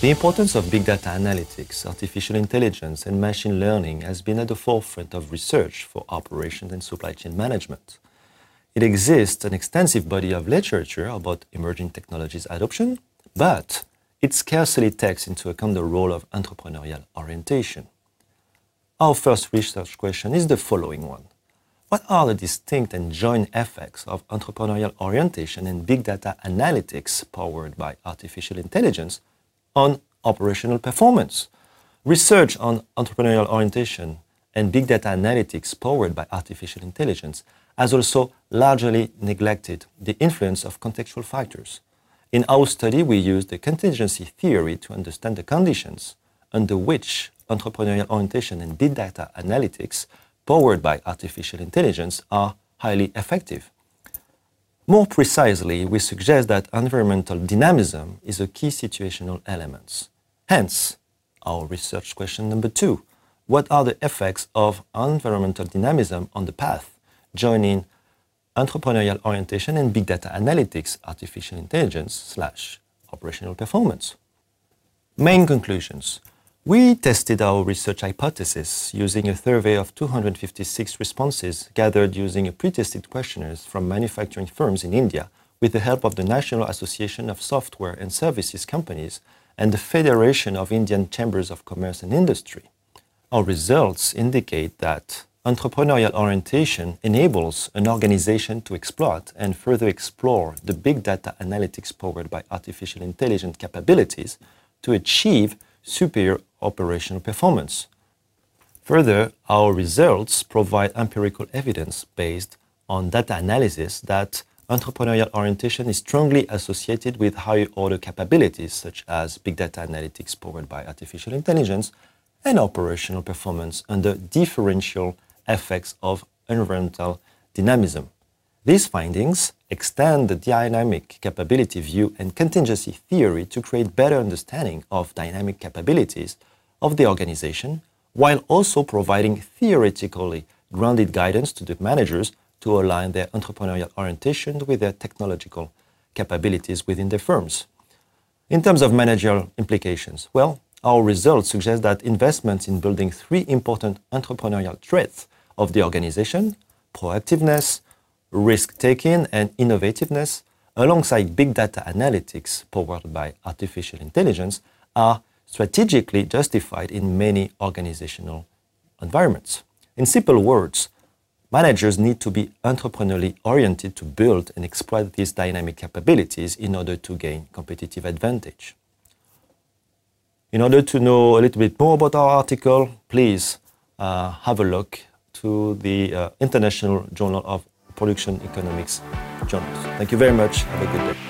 The importance of big data analytics, artificial intelligence, and machine learning has been at the forefront of research for operations and supply chain management. It exists an extensive body of literature about emerging technologies adoption, but it scarcely takes into account the role of entrepreneurial orientation. Our first research question is the following one. What are the distinct and joint effects of entrepreneurial orientation and big data analytics powered by artificial intelligence on operational performance? Research on entrepreneurial orientation and big data analytics powered by artificial intelligence has also largely neglected the influence of contextual factors. In our study, we used the contingency theory to understand the conditions under which entrepreneurial orientation and big data analytics powered by artificial intelligence are highly effective. More precisely, we suggest that environmental dynamism is a key situational element. Hence, our research question number two, what are the effects of environmental dynamism on the path joining entrepreneurial orientation and big data analytics, artificial intelligence slash operational performance? Main conclusions. We tested our research hypothesis using a survey of 256 responses gathered using a pre-tested questionnaires from manufacturing firms in India with the help of the National Association of Software and Services Companies and the Federation of Indian Chambers of Commerce and Industry. Our results indicate that entrepreneurial orientation enables an organization to exploit and further explore the big data analytics powered by artificial intelligence capabilities to achieve superior operational performance. Further, our results provide empirical evidence based on data analysis that entrepreneurial orientation is strongly associated with higher order capabilities such as big data analytics powered by artificial intelligence and operational performance under differential effects of environmental dynamism. These findings extend the dynamic capability view and contingency theory to create better understanding of dynamic capabilities of the organization, while also providing theoretically grounded guidance to the managers to align their entrepreneurial orientation with their technological capabilities within their firms. In terms of managerial implications, well, our results suggest that investments in building three important entrepreneurial traits of the organization proactiveness, risk taking and innovativeness, alongside big data analytics powered by artificial intelligence, are strategically justified in many organizational environments. In simple words, managers need to be entrepreneurially oriented to build and exploit these dynamic capabilities in order to gain competitive advantage. In order to know a little bit more about our article, please uh, have a look to the uh, International Journal of Production Economics journals. Thank you very much. Have a good day.